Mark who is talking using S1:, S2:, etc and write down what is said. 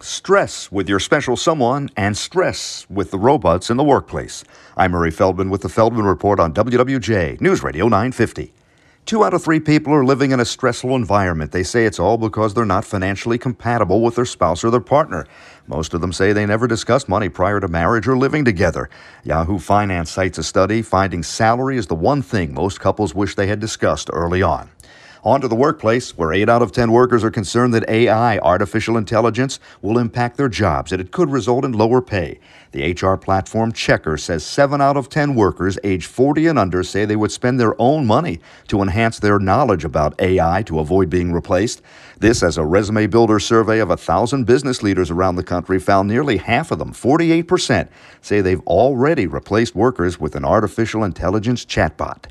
S1: stress with your special someone, and stress with the robots in the workplace. I'm Murray Feldman with the Feldman Report on WWJ News Radio 950. Two out of three people are living in a stressful environment. They say it's all because they're not financially compatible with their spouse or their partner. Most of them say they never discussed money prior to marriage or living together. Yahoo Finance cites a study finding salary is the one thing most couples wish they had discussed early on. On to the workplace, where 8 out of 10 workers are concerned that AI, artificial intelligence, will impact their jobs and it could result in lower pay. The HR platform Checkr says 7 out of 10 workers age 40 and under say they would spend their own money to enhance their knowledge about AI to avoid being replaced. This, as a resume builder survey of 1,000 business leaders around the country found nearly half of them, 48%, say they've already replaced workers with an artificial intelligence chatbot.